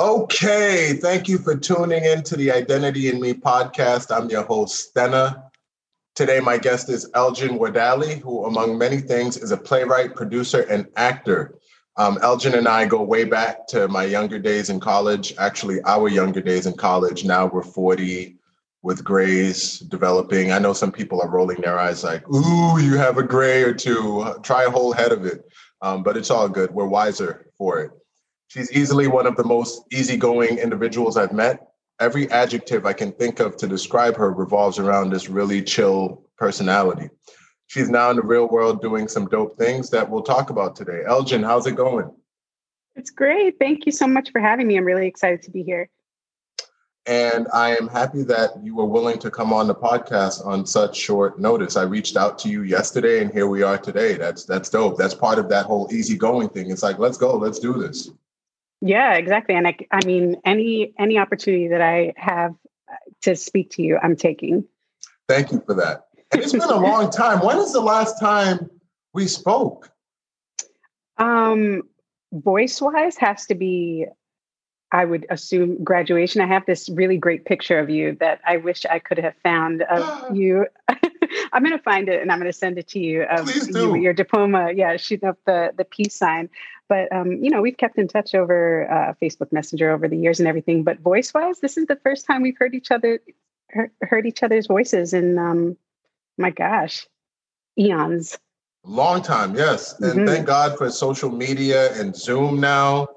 Okay, thank you for tuning in to the Identity in Me podcast. I'm your host, Stena. Today, my guest is Eljon Wardally, who, among many things, is a playwright, producer, and actor. Um, Eljon and I go way back to my younger days in college, actually, our younger days in college. Now we're 40 with grays developing. I know some people are rolling their eyes like, ooh, you have a gray or two. Try a whole head of it. Um, but it's all good. We're wiser for it. She's easily one of the most easygoing individuals I've met. Every adjective I can think of to describe her revolves around this really chill personality. She's now in the real world doing some dope things that we'll talk about today. Eljon, how's it going? It's great. Thank you so much for having me. I'm really excited to be here. And I am happy that you were willing to come on the podcast on such short notice. I reached out to you yesterday and here we are today. That's that's dope. That's part of that whole easygoing thing. It's like, let's go, let's do this. Yeah, exactly. And I, I mean, any any opportunity that I have to speak to you, I'm taking. Thank you for that. And it's been a long time. When is the last time we spoke? Um, voice wise, has to be. I would assume graduation. I have this really great picture of you that I wish I could have found of you. I'm going to find it and I'm going to send it to you of you, your diploma. Yeah, shooting up the the peace sign. But um, you know, we've kept in touch over uh, Facebook Messenger over the years and everything. But voice wise, this is the first time we've heard each other heard, heard each other's voices and um, my gosh, eons. Long time, yes. And mm-hmm. thank God for social media and Zoom now.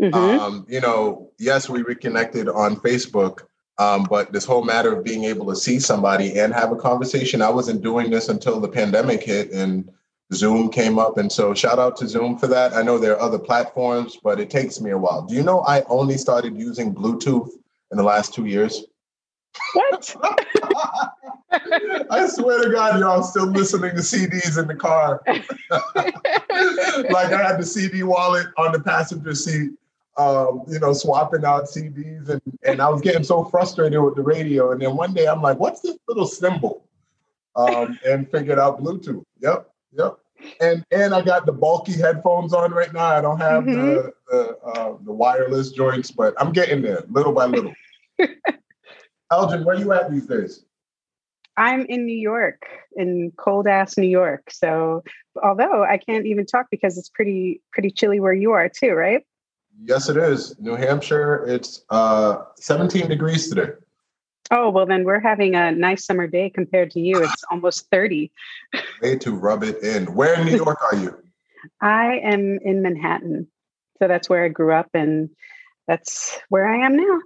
Mm-hmm. Um, you know, yes, we reconnected on Facebook, um, but this whole matter of being able to see somebody and have a conversation, I wasn't doing this until the pandemic hit and Zoom came up. And so shout out to Zoom for that. I know there are other platforms, but it takes me a while. Do you know I only started using Bluetooth in the last two years? What? I swear to God, y'all still listening to CDs in the car. like I had the CD wallet on the passenger seat, um, you know, swapping out CDs, and, and I was getting so frustrated with the radio. And then one day I'm like, what's this little symbol? Um, and figured out Bluetooth. Yep, yep and and I got the bulky headphones on right now. I don't have mm-hmm. the the, uh, the wireless joints, but I'm getting there little by little. Eljon, where are you at these days? I'm in New York, in cold ass New York. So although I can't even talk because it's pretty pretty chilly where you are too, right? Yes, it is. New Hampshire, it's uh, 17 degrees today. Oh, well, then we're having a nice summer day compared to you. It's almost 30. Way to rub it in. Where in New York are you? I am in Manhattan. So that's where I grew up, and that's where I am now.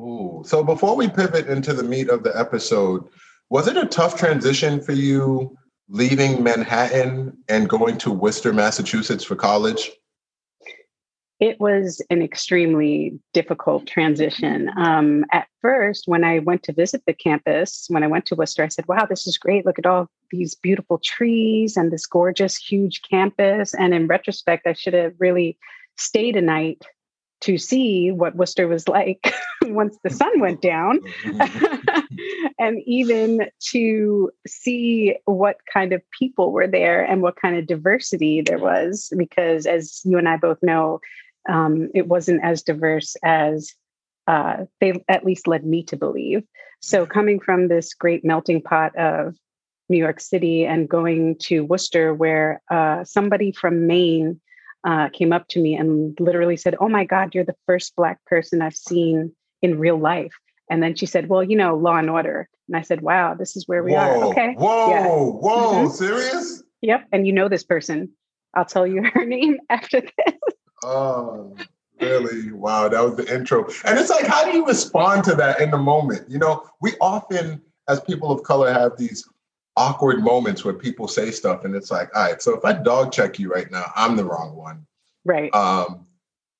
Ooh. So before we pivot into the meat of the episode, was it a tough transition for you leaving Manhattan and going to Worcester, Massachusetts for college? It was an extremely difficult transition. Um, at first, when I went to visit the campus, when I went to Worcester, I said, wow, this is great. Look at all these beautiful trees and this gorgeous, huge campus. And in retrospect, I should have really stayed a night to see what Worcester was like once the sun went down, and even to see what kind of people were there and what kind of diversity there was. Because as you and I both know, um, it wasn't as diverse as uh, they at least led me to believe. So, coming from this great melting pot of New York City and going to Worcester, where uh, somebody from Maine uh, came up to me and literally said, Oh my God, you're the first Black person I've seen in real life. And then she said, Well, you know, law and order. And I said, Wow, this is where we whoa, are. Okay. Whoa, yeah. whoa, mm-hmm. serious? Yep. And you know this person. I'll tell you her name after this. Oh, really? Wow, that was the intro. And it's like, how do you respond to that in the moment? You know, we often, as people of color, have these awkward moments where people say stuff, and it's like, all right, so if I dog check you right now, I'm the wrong one. Right. Um,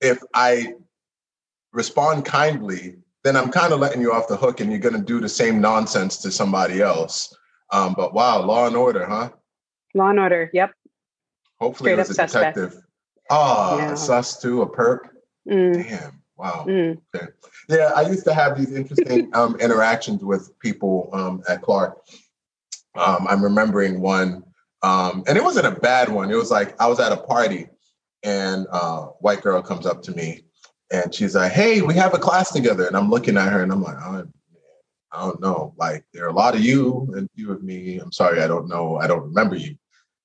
if I respond kindly, then I'm kind of letting you off the hook, and you're going to do the same nonsense to somebody else. Um, but wow, law and order, huh? Law and order. Yep. Hopefully, Straight it was a detective. Suspect. Oh, yeah. sus too, a perk. Mm. Damn. Wow. Mm. Okay. Yeah, I used to have these interesting um, interactions with people um, at Clark. Um, I'm remembering one, um, and it wasn't a bad one. It was like I was at a party, and a uh, white girl comes up to me, And she's like, hey, we have a class together. And I'm looking at her and I'm like, oh, I don't know. Like, there are a lot of you and few of me. I'm sorry, I don't know. I don't remember you.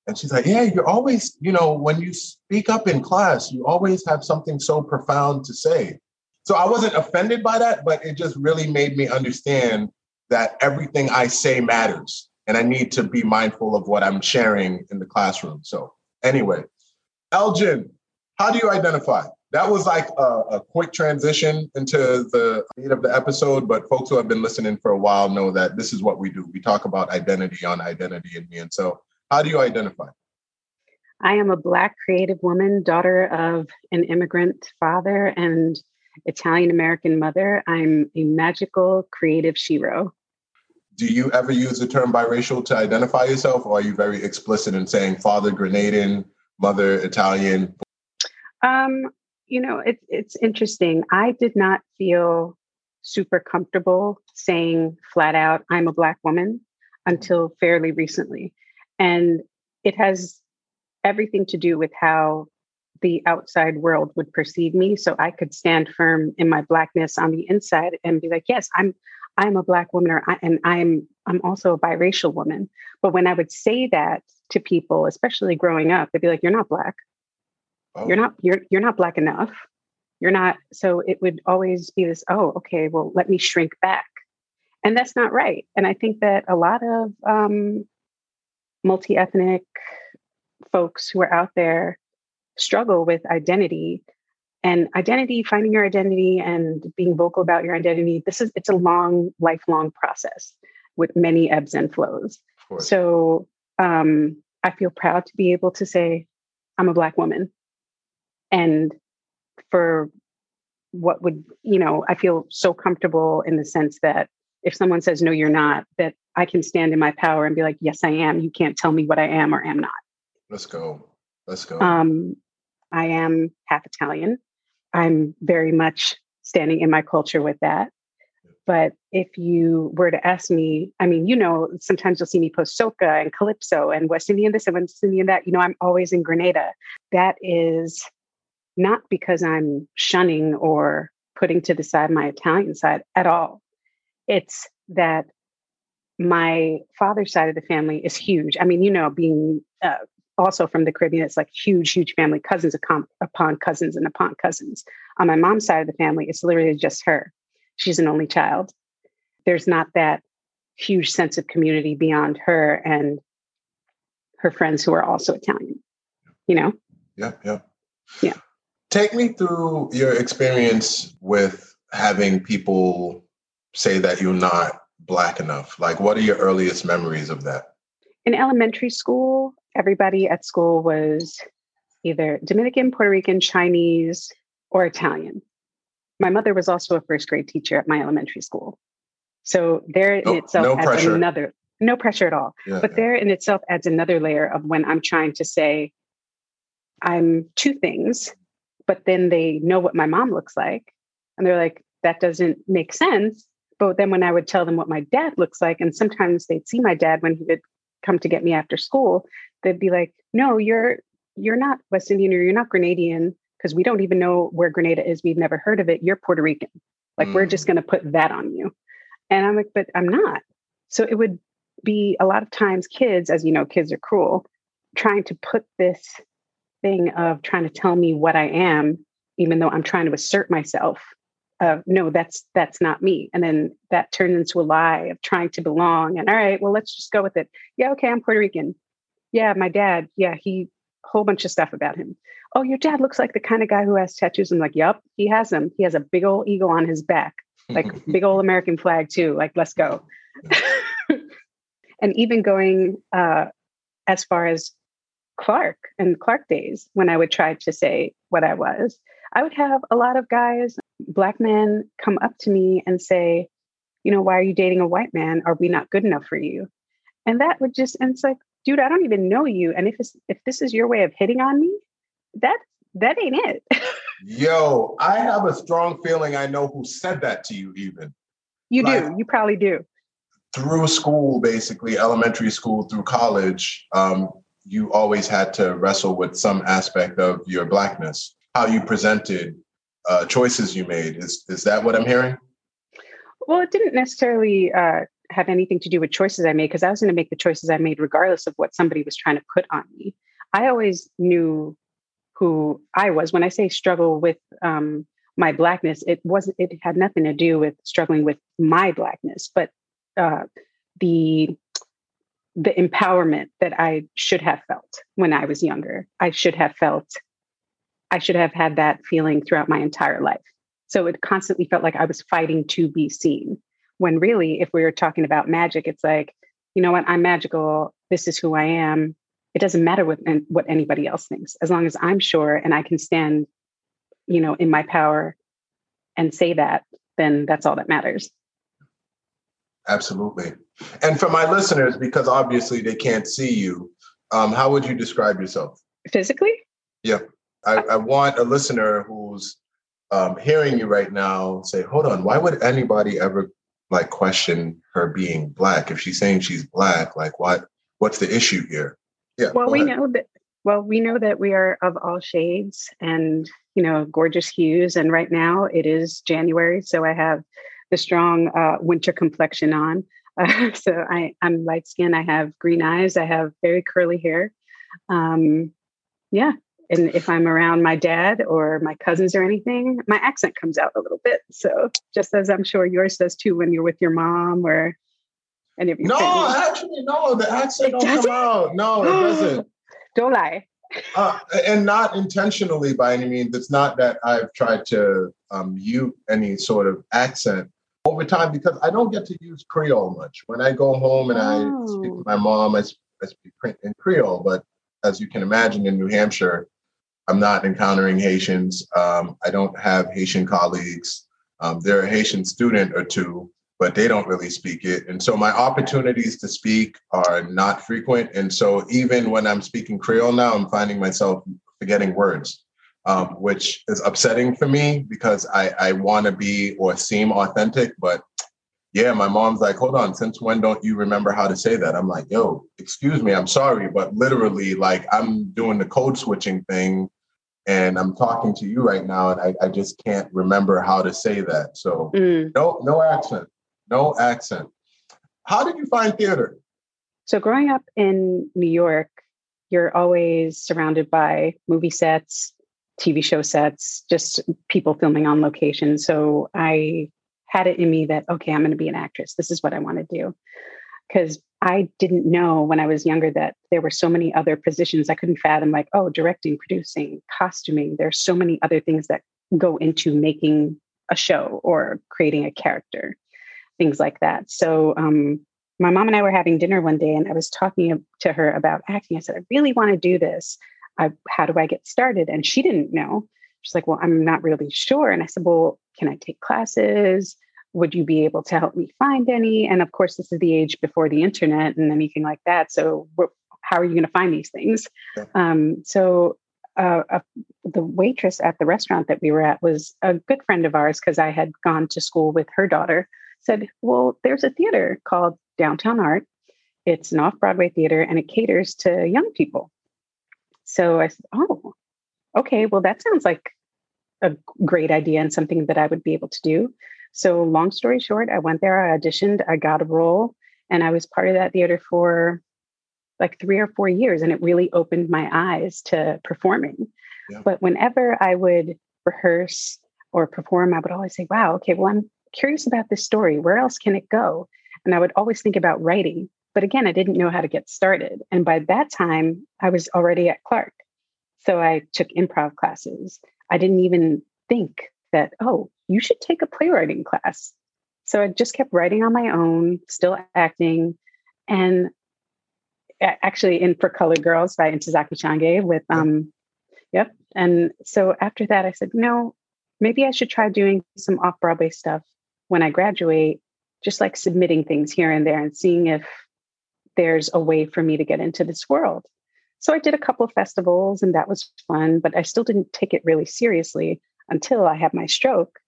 And she's like, yeah, you're always, you know, when you speak up in class, you always have something so profound to say. So I wasn't offended by that, but it just really made me understand that everything I say matters and I need to be mindful of what I'm sharing in the classroom. So, anyway, Eljon, how do you identify? That was like a, a, quick transition into the meat of the episode, but folks who have been listening for a while know that this is what we do. We talk about identity on identity and me. And so, how do you identify? I am a Black creative woman, daughter of an immigrant father and Italian American mother. I'm a magical creative shero do you ever use the term biracial to identify yourself, or are you very explicit in saying father Grenadian, mother Italian? Um, you know, it's it's interesting. I did not feel super comfortable saying flat out, I'm a black woman until fairly recently. And it has everything to do with how the outside world would perceive me. So I could stand firm in my blackness on the inside and be like, yes, I'm I'm a black woman or I, and I'm I'm also a biracial woman. But when I would say that to people, especially growing up, they'd be like, "You're not black. Oh. You're not you're you're not black enough. You're not." So it would always be this, "Oh, okay, well, let me shrink back," and that's not right. And I think that a lot of um, multi ethnic folks who are out there struggle with identity and identity finding your identity and being vocal about your identity. This is it's a long lifelong process with many ebbs and flows. So um, i feel proud to be able to say i'm a black woman. And for what would you know i feel so comfortable in the sense that if someone says no you're not that i can stand in my power and be like yes i am you can't tell me what i am or am not let's go let's go um, i am half italian I'm very much standing in my culture with that. But if you were to ask me, I mean, you know, sometimes you'll see me post soca and calypso and West Indian this and West Indian that. You know, I'm always in Grenada. That is not because I'm shunning or putting to the side my Italian side at all. It's that my father's side of the family is huge. I mean, you know, being uh, also from the Caribbean, it's like huge, huge family, cousins upon cousins and upon cousins. On my mom's side of the family, it's literally just her. She's an only child. There's not that huge sense of community beyond her and her friends who are also Italian, you know? Yeah, yeah. Yeah. Take me through your experience with having people say that you're not Black enough. Like, what are your earliest memories of that? In elementary school, everybody at school was either Dominican, Puerto Rican, Chinese, or Italian. My mother was also a first grade teacher at my elementary school. So there in oh, itself no adds pressure. another no pressure at all. Yeah, but yeah. there in itself adds another layer of when I'm trying to say I'm two things, but then they know what my mom looks like. And they're like, that doesn't make sense. But then when I would tell them what my dad looks like, and sometimes they'd see my dad when he would come to get me after school, they'd be like, "No, you're you're not West Indian or you're not Grenadian because we don't even know where Grenada is. We've never heard of it. You're Puerto Rican. Like mm. we're just mm. going to put that on you." And I'm like, "But I'm not." So it would be a lot of times kids, as you know, kids are cruel, trying to put this thing of trying to tell me what I am, even though I'm trying to assert myself. Uh, no, that's that's not me. And then that turns into a lie of trying to belong. And all right, well, let's just go with it. Yeah, okay, I'm Puerto Rican yeah, my dad, yeah, he whole bunch of stuff about him. Oh, your dad looks like the kind of guy who has tattoos. I'm like, yep, he has them. He has a big old eagle on his back, like big old American flag too. Like, let's go. and even going uh, as far as Clark and Clark days, when I would try to say what I was, I would have a lot of guys, black men, come up to me and say, you know, why are you dating a white man? Are we not good enough for you? And that would just, and it's like, dude, I don't even know you. And if it's, if this is your way of hitting on me, that that ain't it. Yo, I have a strong feeling I know who said that to you, even. You like, do. You probably do. Through school, basically, elementary school through college, um, you always had to wrestle with some aspect of your blackness, how you presented, uh, choices you made. Is is that what I'm hearing? Well, it didn't necessarily uh, have anything to do with choices I made because I was going to make the choices I made regardless of what somebody was trying to put on me. I always knew who I was. When I say struggle with um, my blackness, it wasn't. It had nothing to do with struggling with my blackness, but uh, the the empowerment that I should have felt when I was younger. I should have felt. I should have had that feeling throughout my entire life. So it constantly felt like I was fighting to be seen. When really, if we were talking about magic, it's like, you know what, I'm magical. This is who I am. It doesn't matter what, what anybody else thinks, as long as I'm sure and I can stand, you know, in my power and say that, then that's all that matters. Absolutely. And for my listeners, because obviously they can't see you, um, how would you describe yourself? Physically? Yeah. I, I want a listener who's um, hearing you right now say, hold on, why would anybody ever like question her being black if she's saying she's black? Like, what? What's the issue here? Yeah. Well, we know that. Well, we know that we are of all shades and you know gorgeous hues. And right now it is January, so I have the strong uh, winter complexion on. Uh, so I, I'm light skinned. I have green eyes. I have very curly hair. Um, yeah, and if I'm around my dad or my cousins or anything, my accent comes out a little bit. So just as I'm sure yours does too when you're with your mom or any of your No, family. actually, no, the accent it don't come out. No, it doesn't. don't lie. uh, and not intentionally by any means. It's not that I've tried to um, mute any sort of accent over time because I don't get to use Creole much. When I go home and oh. I speak to my mom, I, I speak in Creole, but as you can imagine in New Hampshire, I'm not encountering Haitians. Um, I don't have Haitian colleagues. Um, there are a Haitian student or two, but they don't really speak it. And so my opportunities to speak are not frequent. And so even when I'm speaking Creole now, I'm finding myself forgetting words, um, which is upsetting for me because I, I want to be or seem authentic. But yeah, my mom's like, hold on, since when don't you remember how to say that? I'm like, yo, excuse me, I'm sorry, but literally, like, I'm doing the code switching thing and I'm talking to you right now, and I, I just can't remember how to say that. So mm. no, no accent, no accent. How did you find theater? So growing up in New York, you're always surrounded by movie sets, TV show sets, just people filming on location. So I had it in me that okay, I'm going to be an actress. This is what I want to do. Because I didn't know when I was younger that there were so many other positions I couldn't fathom, like, oh, directing, producing, costuming. There's so many other things that go into making a show or creating a character, things like that. So, um, my mom and I were having dinner one day, and I was talking to her about acting. I said, I really want to do this. I, how do I get started? And she didn't know. She's like, Well, I'm not really sure. And I said, Well, can I take classes? Would you be able to help me find any? And of course, this is the age before the internet and anything like that. So, how are you going to find these things? Um, so, uh, uh, the waitress at the restaurant that we were at was a good friend of ours because I had gone to school with her daughter. Said, "Well, there's a theater called Downtown Art. It's an off-Broadway theater, and it caters to young people." So I said, "Oh, okay. Well, that sounds like a great idea and something that I would be able to do." So, long story short, I went there, I auditioned, I got a role, and I was part of that theater for like three or four years. And it really opened my eyes to performing. Yeah. But whenever I would rehearse or perform, I would always say, wow, okay, well, I'm curious about this story. Where else can it go? And I would always think about writing. But again, I didn't know how to get started. And by that time, I was already at Clark. So I took improv classes. I didn't even think that, oh, you should take a playwriting class. So I just kept writing on my own, still acting. And actually in For Colored Girls by Ntozake Shange with, um, yep. And so after that, I said, no, maybe I should try doing some off Broadway stuff when I graduate, just like submitting things here and there and seeing if there's a way for me to get into this world. So I did a couple of festivals and that was fun, but I still didn't take it really seriously until I had my stroke.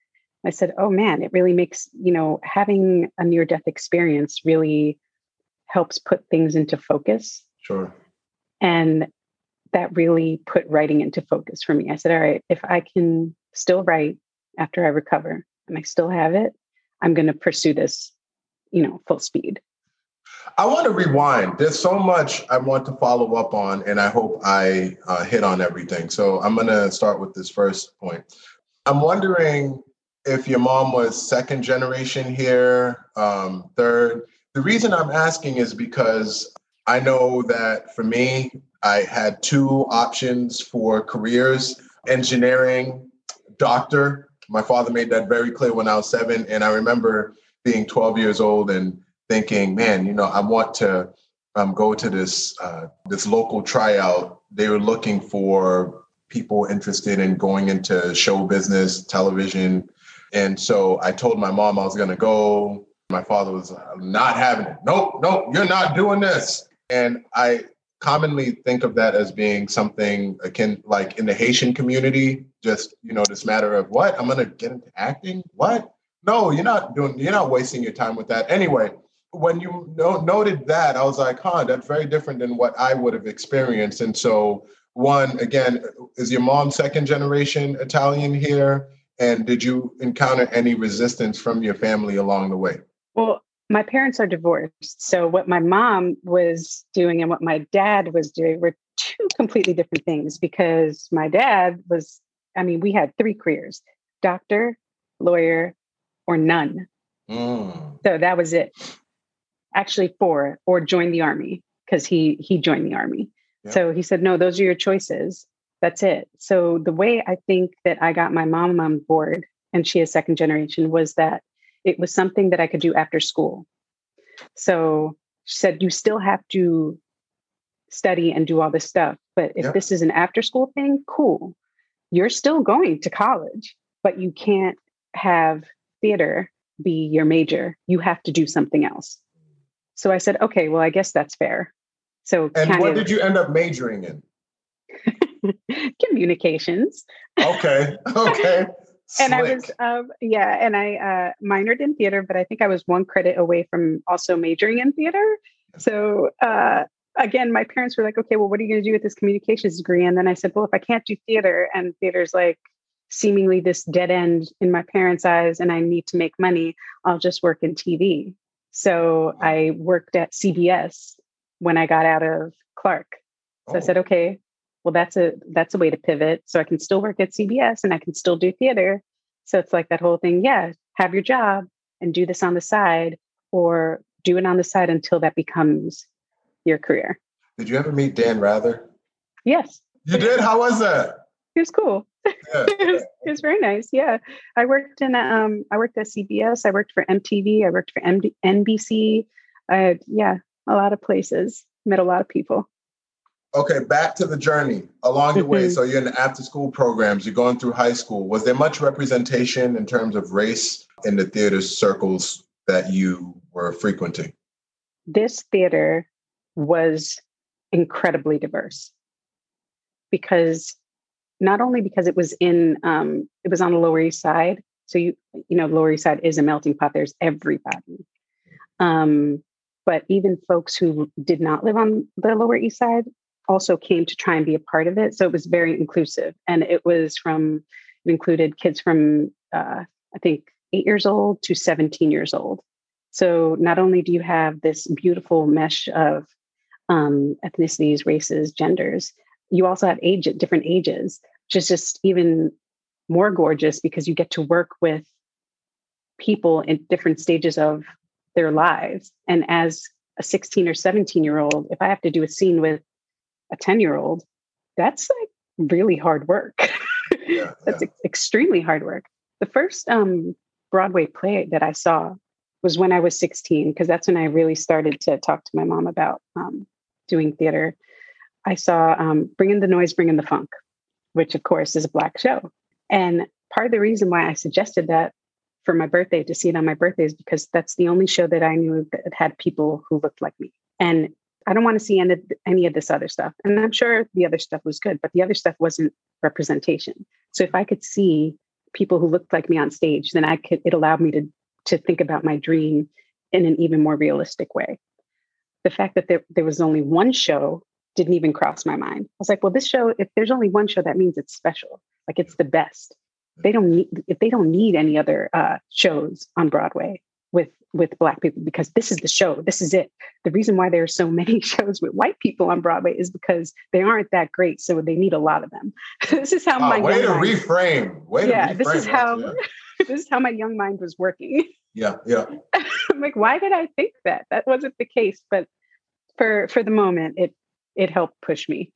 I said, oh man, it really makes, you know, having a near death experience really helps put things into focus. Sure. And that really put writing into focus for me. I said, all right, if I can still write after I recover and I still have it, I'm going to pursue this, you know, full speed. I want to rewind. There's so much I want to follow up on, and I hope I uh, hit on everything. So I'm going to start with this first point. I'm wondering if your mom was second generation here, um, third. The reason I'm asking is because I know that for me, I had two options for careers engineering, doctor. My father made that very clear when I was seven. And I remember being 12 years old and thinking, man, you know, I want to um, go to this uh, this local tryout. They were looking for people interested in going into show business, television, and so I told my mom I was going to go. My father was uh, not having it. Nope, nope, you're not doing this. And I commonly think of that as being something akin like in the Haitian community, just you know, this matter of what I'm gonna get into acting. What? No, you're not doing. You're not wasting your time with that. Anyway, when you no- noted that, I was like, huh, that's very different than what I would have experienced. And so, one again, is your mom second generation Italian here? And did you encounter any resistance from your family along the way? Well, my parents are divorced. So, what my mom was doing and what my dad was doing were two completely different things because my dad was, I mean, we had three careers doctor, lawyer, or none. Mm. So, that was it. Actually, four, or join the army because he he joined the army. Yep. So he said, no, those are your choices that's it. So the way I think that I got my mom on board, and she is second generation, was that it was something that I could do after school. So she said, you still have to study and do all this stuff. But if this is an after school thing, cool. You're still going to college, but you can't have theater be your major. You have to do something else. So I said, okay, well, I guess that's fair. So, and what of, did you end up majoring in? communications. Okay. Okay. and I was, um, yeah, and I uh, minored in theater, but I think I was one credit away from also majoring in theater. So uh, again, my parents were like, okay, well, what are you going to do with this communications degree? And then I said, well, if I can't do theater and theater's like seemingly this dead end in my parents' eyes and I need to make money, I'll just work in TV. So I worked at CBS when I got out of Clark. So oh. I said, okay, well that's a that's a way to pivot. So i can still work at cbs and i can still do theater. So it's like that whole thing yeah have your job and do this on the side or do it on the side until that becomes your career. Did you ever meet dan rather? Yes. You did? How was that? It was cool. Yeah. it, was, it, was, very nice yeah. I worked in um i worked at cbs i worked for mtv i worked for MD, nbc uh, yeah a lot of places met a lot of people Okay, back to the journey along the way. So you're in the after school programs, you're going through high school. Was there much representation in terms of race in the theater circles that you were frequenting? This theater was incredibly diverse because not only because it was in um, it was on the lower east side so you you know lower east side is a melting pot there's everybody um, but even folks who did not live on the lower east side also came to try and be a part of it. So it was very inclusive. And it was from, it included kids from, uh, I think, eight years old to 17 years old. So not only do you have this beautiful mesh of um, ethnicities, races, genders, you also have age at different ages, which is just even more gorgeous because you get to work with people in different stages of their lives. And as a 16 or 17 year old, if I have to do a scene with a 10 year old, that's like really hard work. Yeah, that's yeah. extremely hard work. The first um, Broadway play that I saw was when I was 16, because that's when I really started to talk to my mom about um, doing theater. I saw um, Bring in the Noise, Bring in the Funk, which of course is a Black show. And part of the reason why I suggested that for my birthday to see it on my birthday is because that's the only show that I knew that had people who looked like me. And I don't want to see any, any of this other stuff. And I'm sure the other stuff was good, but the other stuff wasn't representation. So if I could see people who looked like me on stage, then I could, it allowed me to, to think about my dream in an even more realistic way. The fact that there, there was only one show didn't even cross my mind. I was like, well, this show, if there's only one show, that means it's special. Like it's the best. they don't need if they don't need any other uh, shows on Broadway with black people because this is the show this is it. The reason why there are so many shows with white people on broadway is because they aren't that great so they need a lot of them. This is how oh, my way to mind, reframe way yeah to reframe this is how yeah. this is how my young mind was working. Yeah yeah. I'm like why did i think that? That wasn't the case but for for the moment it it helped push me.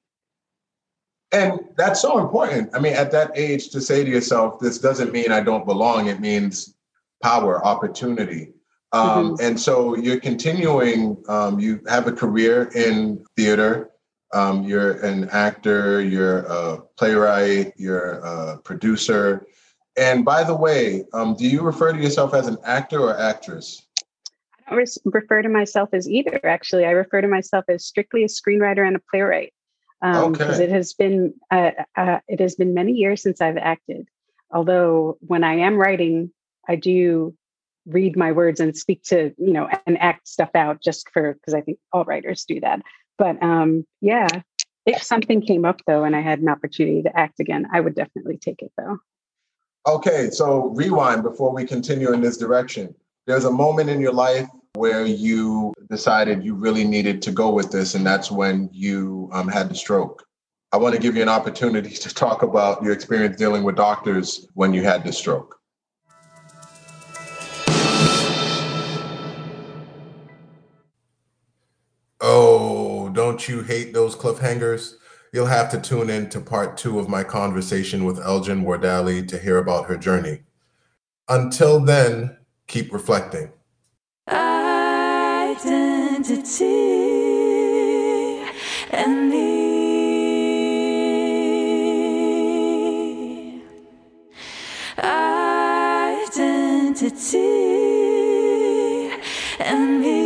And that's so important. I mean at that age to say to yourself this doesn't mean i don't belong it means power opportunity um, mm-hmm. And so you're continuing, um, you have a career in theater. Um, you're an actor, you're a playwright, you're a producer. And by the way, um, do you refer to yourself as an actor or actress? I don't res- refer to myself as either, actually. I refer to myself as strictly a screenwriter and a playwright. Because um, it has been uh, uh, it has been many years since I've acted. Although when I am writing, I do read my words and speak to you know and act stuff out just for because i think all writers do that. But um yeah if something came up though and i had an opportunity to act again i would definitely take it though. Okay so rewind before we continue in this direction. There's a moment in your life where you decided you really needed to go with this and that's when you um, had the stroke. I want to give you an opportunity to talk about your experience dealing with doctors when you had the stroke don't you hate those cliffhangers? You'll have to tune in to part two of my conversation with Eljon Wardally to hear about her journey. Until then, keep reflecting. Identity and me. Identity and me.